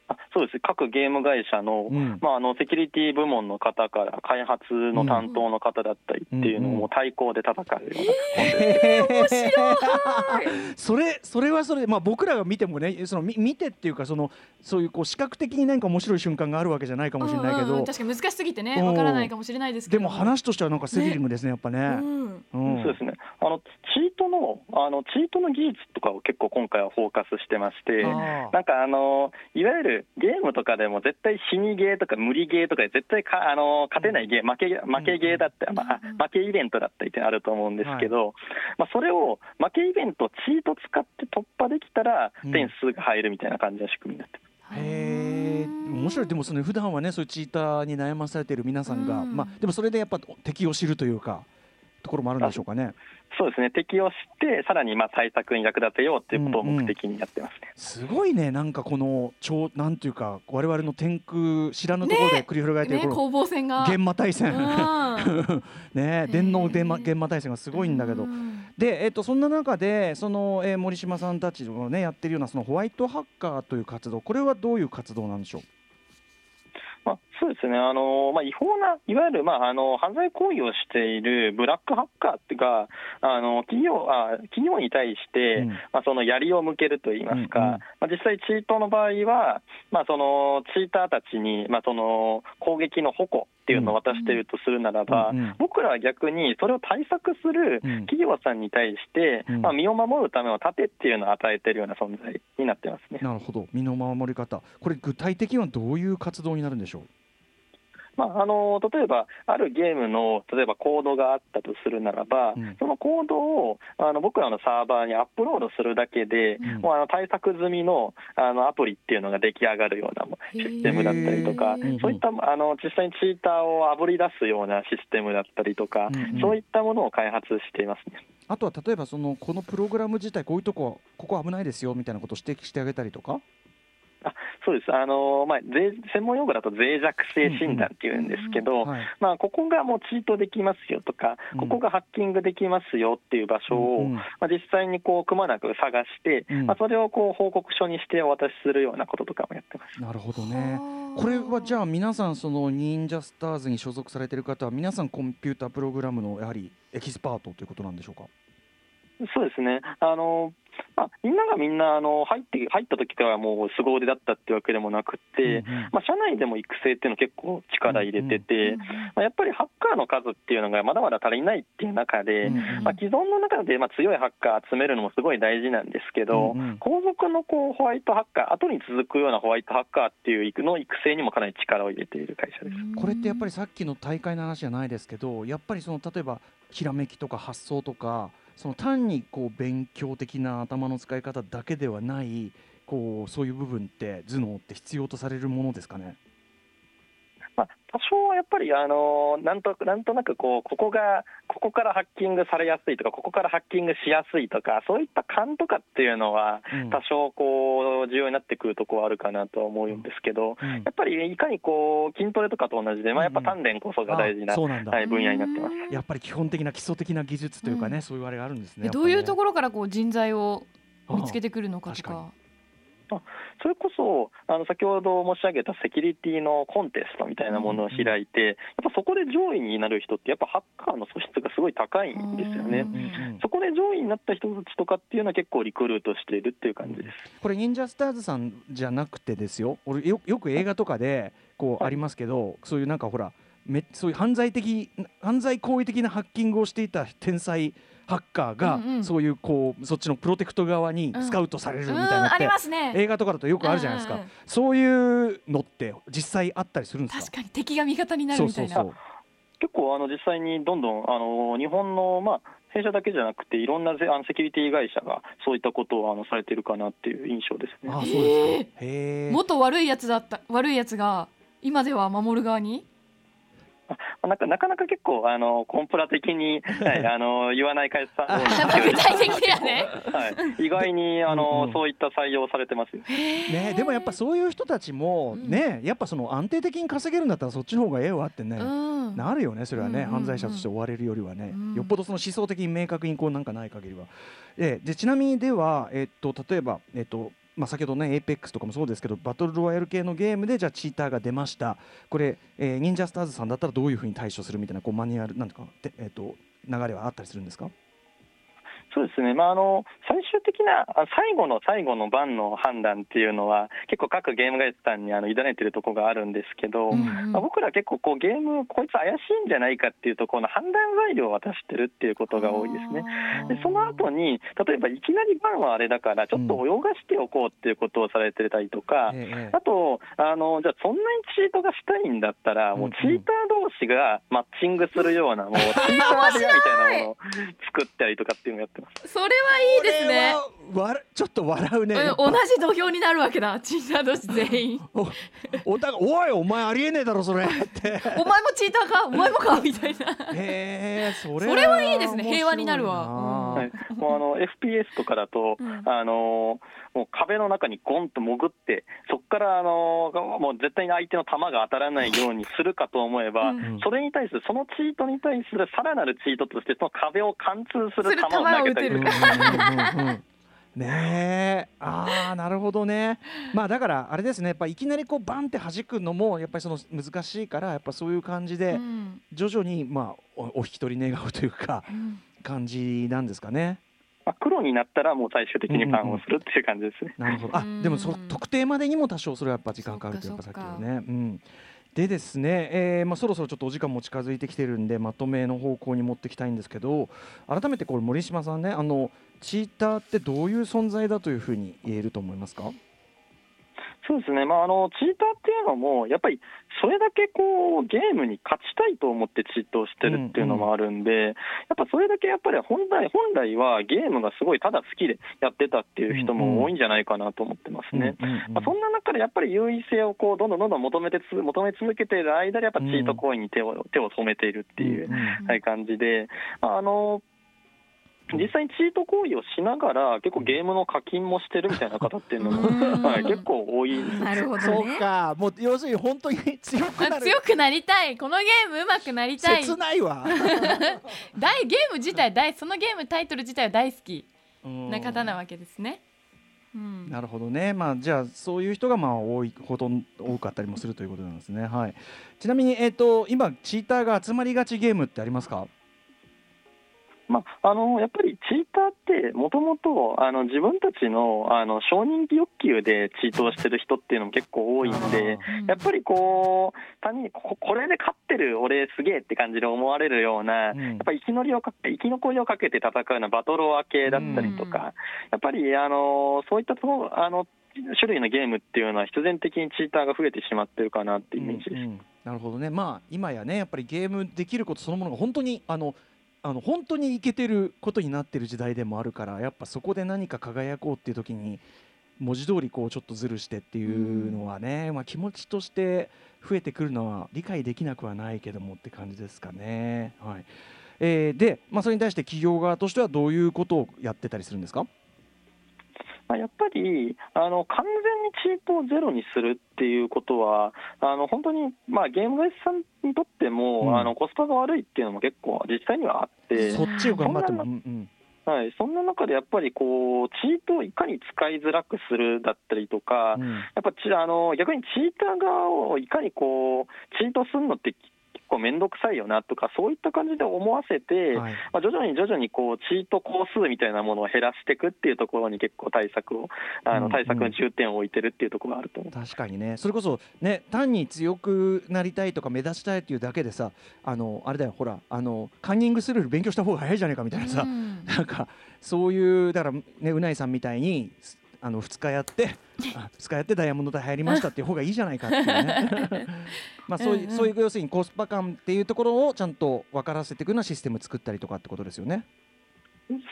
あそうです。各ゲーム会社の,、うん。まあ、あのセキュリティ部門の方から開発の担当の方だったりっていうのもう対抗で戦うような。それそれはそれでまあ僕らが見てもねそのみ見てっていうかそのそういうこう視覚的に何か面白い瞬間があるわけじゃないかもしれないけど。うんうんうん、確かに難しすぎてねうん。わからないかもしれないですけど。でも話としてはなんかスリリングですねやっぱね。うん。うん。そうですね。あのチートのあのチートの技術とかを結構今回はフォーカスしてまして。なんかあのいわゆるゲームとかでも絶対死にゲーとか無理ゲーとかで絶対かあの勝てないゲー負け負けゲーだって、まあ、うん。負けイベントだったりってあると思うんですけど、まあ、それを負けイベントをチート使って突破できたらうん。点数が入るみたいな感じの仕組みになってます。へえ面白い。でもその普段はねそういうチーターに悩まされている皆さんが、うん。まあでもそれでやっぱ敵を知るというかところもあるんでしょうかね。そうですね。敵を知ってさらにまあ対策に役立てようっていうことを目的にやってますね。すごいね。なんかこの超なんていうか我々の天空知らぬところで繰り広げられているこのね攻防戦が。現場対戦。うん。ね電脳電話現場対戦がすごいんだけど。うん。で、えっと、そんな中でその、えー森島さんたちのねやってるようなそのホワイトハッカーという活動これはどういう活動なんでしょう？まあ、そうですね、あのまあ、違法な、いわゆる、まあ、あの犯罪行為をしているブラックハッカーっていうか、あの企業あ企業に対して、うん。まあ、その槍を向けるといいますか、うんうん。まあ、実際、チートの場合は、まあ、そのチーターたちに、まあ、その攻撃の矛っていうのを渡しているとするならば、うんうん。僕らは逆にそれを対策するうん。企業さんに対して、うん。まあ、身を守るための盾っていうのを与えているような存在になってますね。なるほど。身の守り方。これ具体的にはどういう活動になるんでしょう？まあ、あの例えば、あるゲームの例えばコードがあったとするならば、うん。そのコードをあの僕らのサーバーにアップロードするだけで、うん。もうあの対策済みのあのアプリっていうのが出来上がるようなもシステムだったりとかそういったあの実際にチーターをあぶり出すようなシステムだったりとか、うんうん。そういったものを開発していますね。あとは例えばそのこのプログラム自体こういうとこここ危ないですよみたいなことを指摘してあげたりとか？あそうです。あの、まあ、ぜ専門用語だと脆弱性診断っていうんですけど、はいまあ、ここがもうチートできますよとか、うんここがハッキングできますよっていう場所を、うんうんまあ、実際にこうくまなく探して、うんまあ、それをこう報告書にしてお渡しするようなこととかもやってます。なるほどね。これはじゃあ皆さんその忍者スターズに所属されている方は皆さんコンピュータープログラムのやはりエキスパートということなんでしょうか？そうですね。あの、まあ、みんながみんなあの入って入った時からもう凄腕だったってわけでもなくて、まあ、社内でも育成っていうの結構力入れてて、うんまあ、やっぱりハッカーの数っていうのがまだまだ足りないっていう中で、まあ、既存の中でまあ強いハッカー集めるのもすごい大事なんですけど、後続のこうホワイトハッカー、後に続くようなホワイトハッカーっていうの育成にもかなり力を入れている会社です。これってやっぱりさっきの大会の話じゃないですけどやっぱりその例えばひらめきとか発想とかその単にこう勉強的な頭の使い方だけではないこうそういう部分って頭脳って必要とされるものですかね？まあ、多少はやっぱり、あのなんとなんとなくこうここが、ここからハッキングされやすいとか、ここからハッキングしやすいとか、そういった勘とかっていうのは、うん。多少こう重要になってくるところはあるかなとは思うんですけど、うん。やっぱりいかにこう筋トレとかと同じで、まあ、やっぱ鍛錬こそが大事な、あそうなんだ、はい、分野になってます。やっぱり基本的な基礎的な技術というかね、うん。そういうあれがあるんですね。えどういうとろころからこう人材を見つけてくるのかとああか。それこそあの先ほど申し上げたセキュリティのコンテストみたいなものを開いて、やっぱそこで上位になる人って、やっぱハッカーの素質がすごい高いんですよね。そこで上位になった人たちとかっていうのは結構リクルートしているっていう感じです。これ忍者スターズさんじゃなくてですよ。俺よよく映画とかでこうはいありますけど、そういうなんかほらめそういう犯罪的犯罪行為的なハッキングをしていた天才ハッカーが、そういうこうそっちのプロテクト側にうんスカウトされるみうんたいなのって。映画とかだとよくあるじゃないですか、そういうのって実際あったりするんですか？確かに敵が味方になるみたいな。結構あの実際にどんどんあの日本の、まあ弊社だけじゃなくていろんなぜあのセキュリティ会社がそういったことをあのされてるかなっていう印象ですね。あそうですか。へえ。元悪いやつだった悪いやつが今では守る側に？まあなんかなかなか結構あのコンプラ的に、はい、あの言わない会社さん具体的だよね。ど、はい、意外にあの、うんうん。そういった採用されてますよ。ね。でもやっぱそういう人たちもうん。ねやっぱその安定的に稼げるんだったらそっちの方がええわってね。うん。なるよねそれはね、うんうんうん。犯罪者として追われるよりはね、うん。よっぽどその思想的に明確にこうなんかない限りは。えでちなみにでは、えっと例えば、えっとまあ、先ほどね APEX とかもそうですけどバトルロワイヤル系のゲームでじゃあチーターが出ました。これ、えー、忍者スターズさんだったらどういうふうに対処するみたいなこうマニュアルなんていうかで、えっと流れはあったりするんですか？そうですね、まあ、あの最終的なあ最後の最後の番の判断っていうのは、結構各ゲーム会社さんにあの委ねてるところがあるんですけど、うんまあ、僕ら結構こうゲーム、こいつ怪しいんじゃないかっていうところの判断材料を渡してるっていうことが多いですね。でその後に、例えばいきなりバンはあれだから、ちょっと泳がしておこうっていうことをされてたりとか、ええええ。あとあの、じゃあ、そんなにチートがしたいんだったら、もうチーター同士がマッチングするような、もうチーターみたいなものを作ったりとかっていうのをやってます。それはいいですね。わらちょっと笑うね。うん同じ土俵になるわけだ。チーター同士全員。おお互いおいお前ありえねえだろそれ。って。お前もチーターか？お前もか？みたいな。へえそれそれはいいですね。平和になるわ。なはい、もうあの FPS とかだと、うん。あのもう壁の中にゴンと潜って、そこからあのもう絶対に相手の弾が当たらないようにするかと思えば、うん。それに対する、そのチートに対するさらなるチートとして、その壁を貫通すするる弾を投げたりうんとか。うんうんうん。ねえ。ああなるほどね。まあだからあれですね。やっぱいきなりこうバンって弾くのもやっぱりその難しいからやっぱそういう感じでうん。徐々にまあおお引き取り願うというかうん。感じなんですかね。まあ黒になったら、もう最終的にパンをするっていう感じですね。なるほど。あうん。でもそ特定までにも多少それはやっぱ時間かかるというかさっきのね。うんでですね、えーまあ、そろそろちょっとお時間も近づいてきてるんでまとめの方向に持ってきたいんですけど改めてこれ森島さんねあのチーターってどういう存在だというふうに言えると思いますか？そうですね、まあ、あのチーターっていうのも、やっぱりそれだけこうゲームに勝ちたいと思ってチートをしてるっていうのもあるんで、やっぱそれだけやっぱり本来本来はゲームがすごいただ好きでやってたっていう人も多いんじゃないかなと思ってますね。うんうんうんまあ、そんな中でやっぱり優位性をこうどんどんどんどん求めてつ求め続けている間で、やっぱチート行為に手を手を染めているっていう、うんうん。はい、感じで、まああの実際にチート行為をしながら、結構ゲームの課金もしてるみたいな方っていうのも、うん。はい、結構多いですねなるほどそうねか。もう要するに本当に強くなる。強くなりたい。このゲーム上手くなりたい。切ないわ。大ゲーム自体大そのゲームタイトル自体は大好きうん。な方なわけですね。うん、なるほどね、まあ、じゃあそういう人がまあ多いほど多かったりもするということなんですね。はい、ちなみに、えー、と今、チーターが集まりがちゲームってありますか？まあ、あのやっぱりチーターって、もともと自分たちのあの承認欲求でチートをしてる人っていうのも結構多いんで、うん。やっぱりこう、他人にここれで勝ってる、俺すげえって感じで思われるような、うん。やっぱり生き乗りをかけ生き残りをかけて戦うようなバトロワ系だったりとか、うん。やっぱりあのそういったとあの種類のゲームっていうのは、必然的にチーターが増えてしまってるかなっていうイメージです。うんうん。なるほどね、まあ、今やねやっぱりゲームできることそのものが本当にあのあの本当にいけてることになってる時代でもあるからやっぱそこで何か輝こうっていう時に文字通りこうちょっとずるしてっていうのはね、まあ、気持ちとして増えてくるのは理解できなくはないけどもって感じですかね。はい。えーで、まあ、それに対して企業側としてはどういうことをやってたりするんですか？まあ、やっぱりあの完全にチートをゼロにするっていうことは、あの本当に、まあ、ゲーム会社さんにとっても、うんあのコスパが悪いっていうのも結構、実際にはあって、そっちを頑張っても、はい、そんな中でやっぱりこう、チートをいかに使いづらくするだったりとか、うんやっぱちあの逆にチーター側をいかにこうチートするのって結構面倒くさいよなとか、そういった感じで思わせて、はい。まあ、徐々に徐々にこうチート工数みたいなものを減らしていくっていうところに結構対策を、あうんの対策の重点を置いてるっていうところがあると思う。確かにね。それこそね単に強くなりたいとか目立ちたいっていうだけでさあのあれだよほらあのカンニングするより勉強した方が早いじゃないかみたいなさ、うん。なんかそういうだからねうないさんみたいにすあの2日やって あ2日やってダイヤモンド隊入りましたっていう方がいいじゃないかっていうね まあそういうそういう要するにコスパ感っていうところをちゃんと分からせていくようなシステム作ったりとかってことですよね。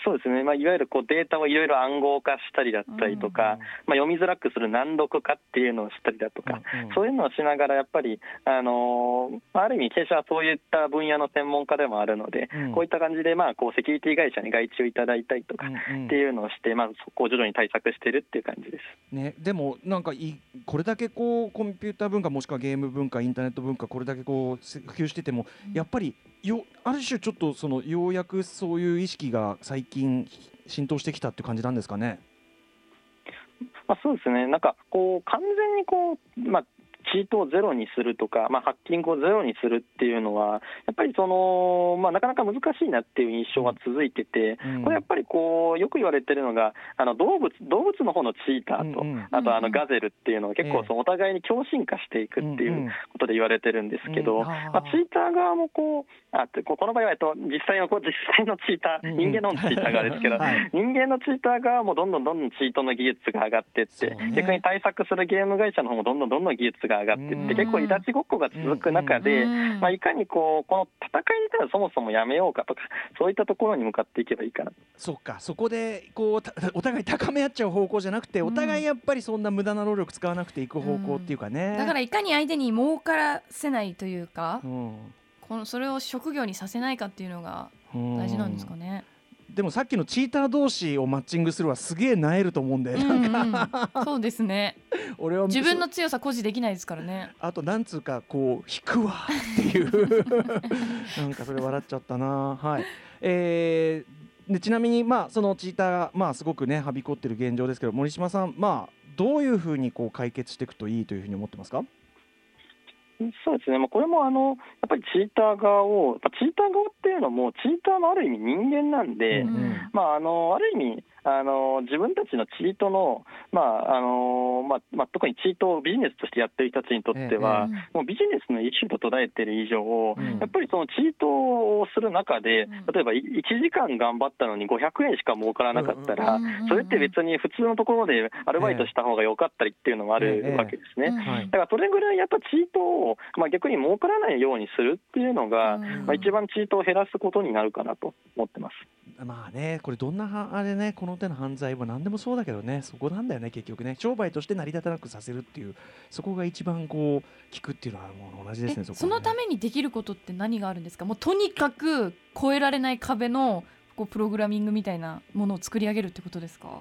そうですね、まあ、いわゆるこうデータをいろいろ暗号化したりだったりとか、まあ、読みづらくする難読化っていうのをしたりだとか、うんうん。そういうのをしながら、やっぱり、あのーまあある意味、弊社はそういった分野の専門家でもあるので、うん。こういった感じで、まあ、こうセキュリティ会社に外注いただいたりとかうんうん。っていうのをして、まあ、そこを徐々に対策してるっていう感じです。ね、でもなんかいこれだけこうコンピューター文化もしくはゲーム文化インターネット文化これだけこうせ普及してても、やっぱりよある種ちょっとそのようやくそういう意識が最近浸透してきたっていう感じなんですかね？まあ、そうですね、なんかこう完全にこう、まあ、チートをゼロにするとか、まあ、ハッキングをゼロにするっていうのは、やっぱりその、まあ、なかなか難しいなっていう印象が続いてて、うん。これやっぱりこうよく言われてるのが、あの動物動物の方のチーターと、あとあのガゼルっていうのは、結え。え構そのお互いに共振化していくっていんうことで言われてるんですけど、まあ、チーター側もこう、あここの場合はえっと実際のこう実際のチーター、人間のチーター側ですけど、はい。人間のチーター側もどんどんどんどんチートの技術が上がっていって、逆に対策するゲーム会社の方もどんどんどんどん技術が上がっていって、うん。結構いたちごっこが続く中で、うん。まあ、いかにこうこの戦い自体をそもそもやめようかとか、そういったところに向かっていけばいいかな。そっか。そこでこうたお互い高め合っちゃう方向じゃなくて、お互いやっぱりそんな無駄な労力使わなくていく方向っていうかね。だからいかに相手に儲からせないというか、うん。このそれを職業にさせないかっていうのがうん。大事なんですかね。でもさっきのチーター同士をマッチングするはすげえなえると思うんで、うんうなんそうですね。俺は自分の強さ誇示できないですからね。あとなんつうかこう引くわっていう。なんかそれ笑っちゃったな。はい。えーでちなみにまあそのチーターがまあすごくねはびこってる現状ですけど森島さんまあどういうふうにこう解決していくといいというふうに思ってますか？そうですね、まあ、これもあのやっぱりチーター側を、チーター側っていうのも、チーターもある意味人間なんで、うんうん。まあ、あのある意味あの、自分たちのチートの、まああのまあまあ、特にチートをビジネスとしてやってる人たちにとっては、ええもうビジネスのイシューと捉えてる以上、うん。やっぱりそのチートをする中でうん、例えばい1時間頑張ったのに500円しか儲からなかったら、うんそれって別に普通のところでアルバイトした方が良かったりっていうのもあるええ。わけですね。だからそれぐらいやっぱチートを、まあ、逆に儲からないようにするっていうのが、うん。まあ、一番チートを減らすことになるかなと思ってます。まあねこれどんなはあれねこの手の犯罪は何でもそうだけどねそこなんだよね結局ね。商売として成り立たなくさせるっていうそこが一番こう効くっていうのはもう同じですねえそね。そのためにできることって何があるんですか？もうとにかく越えられない壁のこうプログラミングみたいなものを作り上げるってことですか？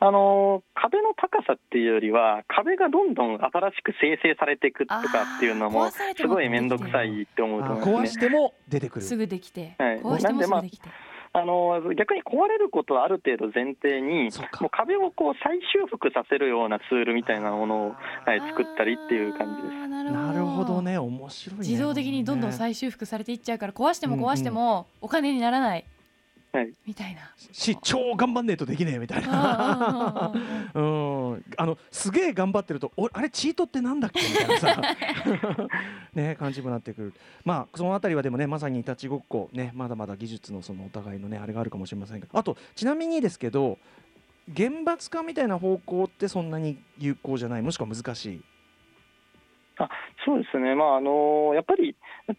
あの壁の高さっていうよりは、壁がどんどん新しく生成されていくとかっていうのもすごい面倒くさいって思うとあ思うんですね。壊しても出てくる。すぐできて、はい。壊してもすぐできて、あの逆に壊れることはある程度前提にもう壁をこう再修復させるようなツールみたいなものを、はい、作ったりっていう感じです。ななるほどね。面白いね。自動的にどんどんね再修復されていっちゃうから壊しても壊してもお金にならない、はい。みたいな。し超頑張んねえとできねえみたいな。うん。あのすげえ頑張ってるとおあれチートってなんだっけ？みたいなさ。ね感じにもなってくる。まあそのあたりはでもねまさにいたちごっこねまだまだ技術のそのお互いのねあれがあるかもしれませんがあとちなみにですけど厳罰化みたいな方向ってそんなに有効じゃない。もしくは難しいあそうですね、まああのやっぱり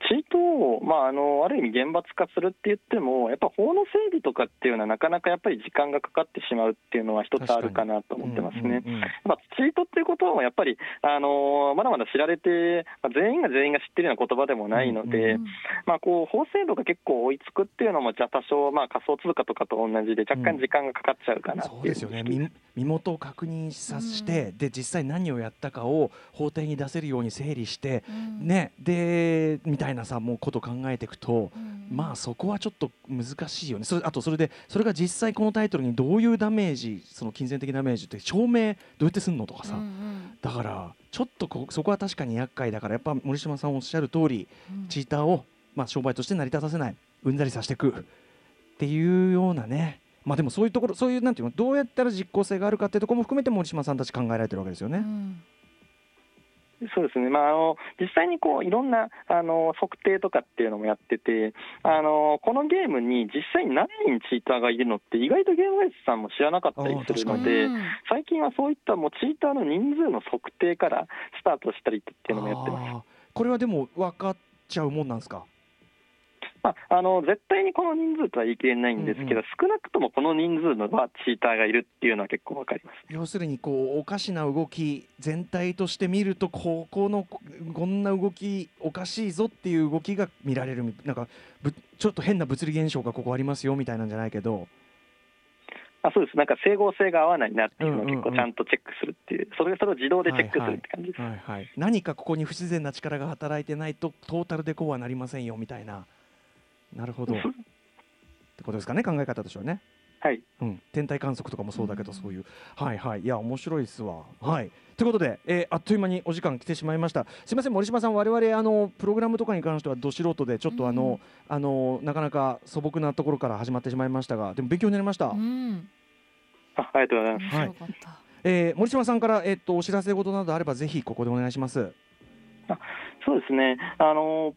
チートを、まああのある意味厳罰化するって言っても、やっぱ法の整備とかっていうのは、なかなかやっぱり時間がかかってしまうっていうのは一つあるかなと思ってますね。うんうんうんまあ、チートっていうこともやっぱり、あのまだまだ知られて、まあ全員が全員が知ってるような言葉でもないので、うんまあ、こう法制度が結構追いつくっていうのも、じゃあ多少、まあ、仮想通貨とかと同じで、若干時間がかかっちゃうかなう、そうですよね。身身元を確認させて、で実際何をやったかを法廷に出せるように整理して、うん。ねでみたいなさもうこと考えていくと、うん。まあそこはちょっと難しいよね。それあとそれでそれが実際このタイトルにどういうダメージその金銭的ダメージって証明どうやってすんのとかさ、うんうん。だからちょっとこそこは確かに厄介だからやっぱ森島さんおっしゃる通りうん。チーターを、まあ、商売として成り立たせない。うんざりさせていく。っていうようなね。まあでもそういうところそういうなんていうのどうやったら実効性があるかっていうところも含めて森島さんたち考えられてるわけですよね。うんそうですね、まあ、あの実際にこういろんなあの測定とかっていうのもやってて、あのこのゲームに実際に何人チーターがいるのって、意外とゲーム会社さんも知らなかったりするので、うん。最近はそういったもうチーターの人数の測定からスタートしたりっていうのもやってます。これはでも分かっちゃうもんなんですか？まあ、あの絶対にこの人数とは言い切れないんですけど、うんうん。少なくともこの人数のはチーターがいるっていうのは結構わかります。要するにこうおかしな動き全体として見るとここのここんな動きおかしいぞっていう動きが見られるみなんかぶちょっと変な物理現象がここありますよみたいなんじゃないけど。あそうです。なんか整合性が合わないなっていうのをうんうんうん結構ちゃんとチェックするっていう、それそれを自動でチェックするって感じです。はいはい、何かここに不自然な力が働いてないとトータルでこうはなりませんよみたいななるほど。ってことですかね考え方としてはね、はい、うん、天体観測とかもそうだけどそういう。はいはい。いや面白いですわ。はい。ということで、えーあっという間にお時間来てしまいました。すいません森島さん我々あのプログラムとかに関してはど素人でちょっとあの、あのなかなか素朴なところから始まってしまいましたがでも勉強になりました、うん。あありがとうございます。面白かった、えー森島さんから、えっとお知らせ事などあればぜひここでお願いします。そうですね。あの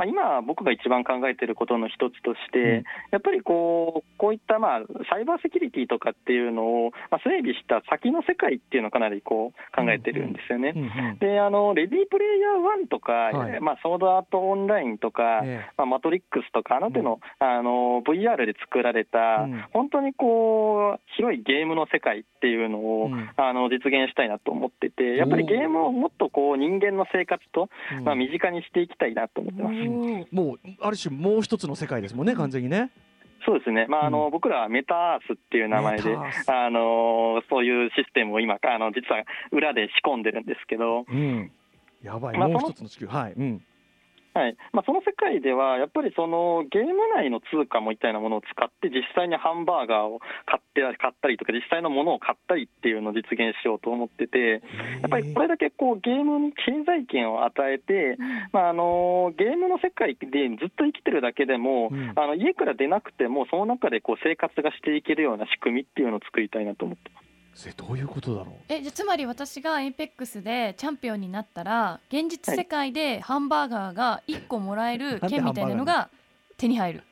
まあ、今、僕が一番考えていることの一つとして、うん。やっぱりこうこういった、まあ、サイバーセキュリティとかっていうのを、まあ、整備した先の世界っていうのをかなりこう考えてるんですよね。であのレディープレイヤー1とか、はい。まあ、ソードアートオンラインとか、えまあ、マトリックスとか、あの手の,、あの VR で作られた、うん。本当にこう広いゲームの世界っていうのを、うん。あの実現したいなと思ってて、やっぱりゲームをもっとこう人間の生活と、うん。まあ、身近にしていきたいなと思ってます。もうある種もう一つの世界ですもんね完全にね。そうですね、まああのうん僕らはメタアースっていう名前であのそういうシステムを今、あの実は裏で仕込んでるんですけど、うん。やばい、まあもう一つの地球。はい。うん。はい。まあ、その世界では、やっぱりそのゲーム内の通貨みたいなものを使って、実際にハンバーガーを買って買ったりとか、実際のものを買ったりっていうのを実現しようと思ってて、やっぱりこれだけこうゲームに経済圏を与えて、まあ、あのゲームの世界でずっと生きてるだけでも、うん。あの家から出なくても、その中でこう生活がしていけるような仕組みっていうのを作りたいなと思ってます。それどういうことだろう？えじゃあつまり私がエイペックスでチャンピオンになったら現実世界でハンバーガーが1個もらえる券みたいなのが手に入る。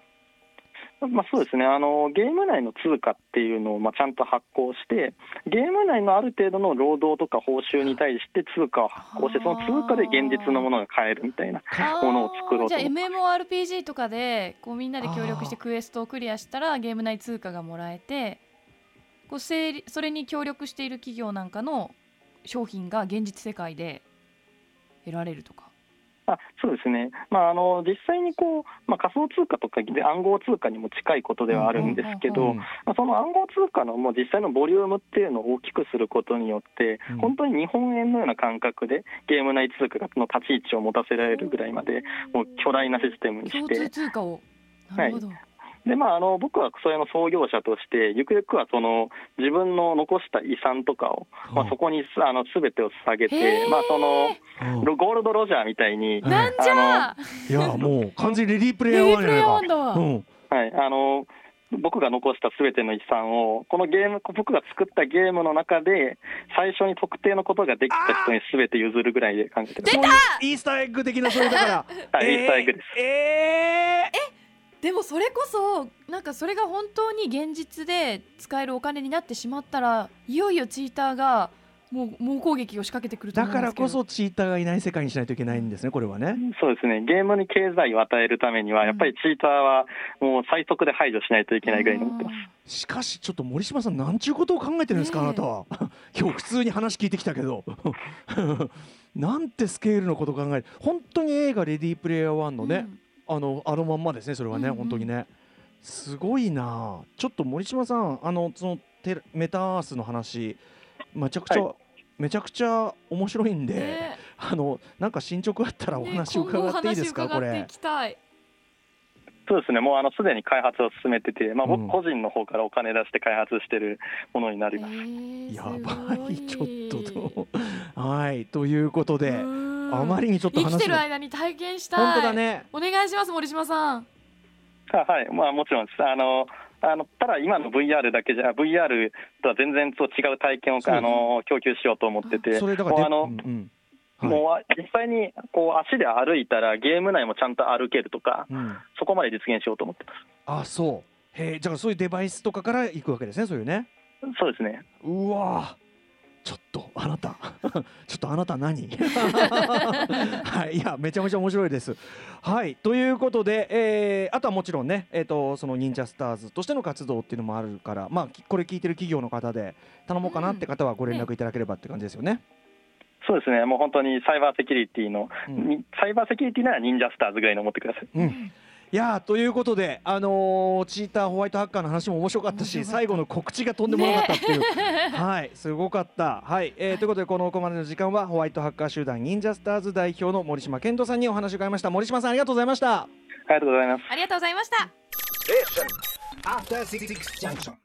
まあ、そうですね。あの、ゲーム内の通貨っていうのをまあちゃんと発行して、ゲーム内のある程度の労働とか報酬に対して通貨を発行して、その通貨で現実のものが買えるみたいなものを作ろうとじゃあ MMORPG とかでこうみんなで協力してクエストをクリアしたらゲーム内通貨がもらえてこうそれに協力している企業なんかの商品が現実世界で得られるとか。あそうですね、まあ、あの実際にこう、まあ、仮想通貨とかで暗号通貨にも近いことではあるんですけど、その暗号通貨のもう実際のボリュームっていうのを大きくすることによって、うん。本当に日本円のような感覚でゲーム内通貨の立ち位置を持たせられるぐらいまで、もう巨大なシステムに共通して、通貨を。なるほど、でまあ、あの僕はそれの創業者として、ゆくゆくはその自分の残した遺産とかを、まあ、そこにすあの全てを捧げへて、ーまあ、そのうんロゴールド・ロジャーみたいに、はいなんじゃあいや、もう完全にレディープレイヤーヤーワンじゃないか。はい、あの僕が残したすべての遺産を、このゲーム、僕が作ったゲームの中で、最初に特定のことができた人にすべて譲るぐらいで考えてます。そういうイースターエッグ的なそれだから。はいイースターエッグですえーでもそれこそなんかそれが本当に現実で使えるお金になってしまったらいよいよチーターがもう猛攻撃を仕掛けてくるとだ思うんですけど。からこそチーターがいない世界にしないといけないんですね、これはね。そうですね、ゲームに経済を与えるためには、やっぱりチーターはもう最速で排除しないといけないぐらいに思ってます。しかしちょっと森島さんなんちゅうことを考えてるんですか、あなた。は今日普通に話聞いてきたけど。なんてスケールのことを考える。本当に映画「レディープレイヤー1」のね、あのあのまんまですねそれはね、うんうん。本当にね。すごいな。あちょっと森島さんあのそのテメタアースの話めちゃくちゃ、はめちゃくちゃ面白いんで、ね。あのなんか進捗あったらおね話伺っていいですか、これ。そうですね、もうあのすでに開発を進めてて、まあ、うん。僕個人の方からお金出して開発してるものになります。えーやすばごい。ちょっととはいということで、うんあまりにちょっと生きてる間に体験したい。本当だね。お願いします森島さん。あはい、まあ、もちろんです。あのあのただ、今の VR だけじゃ、VR とは全然と違う体験をあの供給しようと思ってて、それだからでもうあの、うんうん。はい。もう実際にこう足で歩いたら、ゲーム内もちゃんと歩けるとか、うん。そこまで実現しようと思ってます。あそう。へえじゃあそういうデバイスとかから行くわけですねそういうね。そうですね。うわちょっとあなた。ちょっとあなた何？はいいやめちゃめちゃ面白いです。はいということで、えーあとはもちろんねえっ、とその忍者スターズとしての活動っていうのもあるからまあきこれ聞いてる企業の方で頼もうかなって方はご連絡いただければって感じですよね、そうですね、もう本当にサイバーセキュリティの、うん。にサイバーセキュリティなら忍者スターズぐらいの思ってください。うんいやーということで、あのーチーターホワイトハッカーの話も面白かったし最後の告知がとんでもなかったっていう、はいすごかった、はいえーということでこのここまでの時間はホワイトハッカー集団忍者スターズ代表の森島健人さんにお話を伺いました。森島さんありがとうございました。ありがとうございます。ありがとうございました.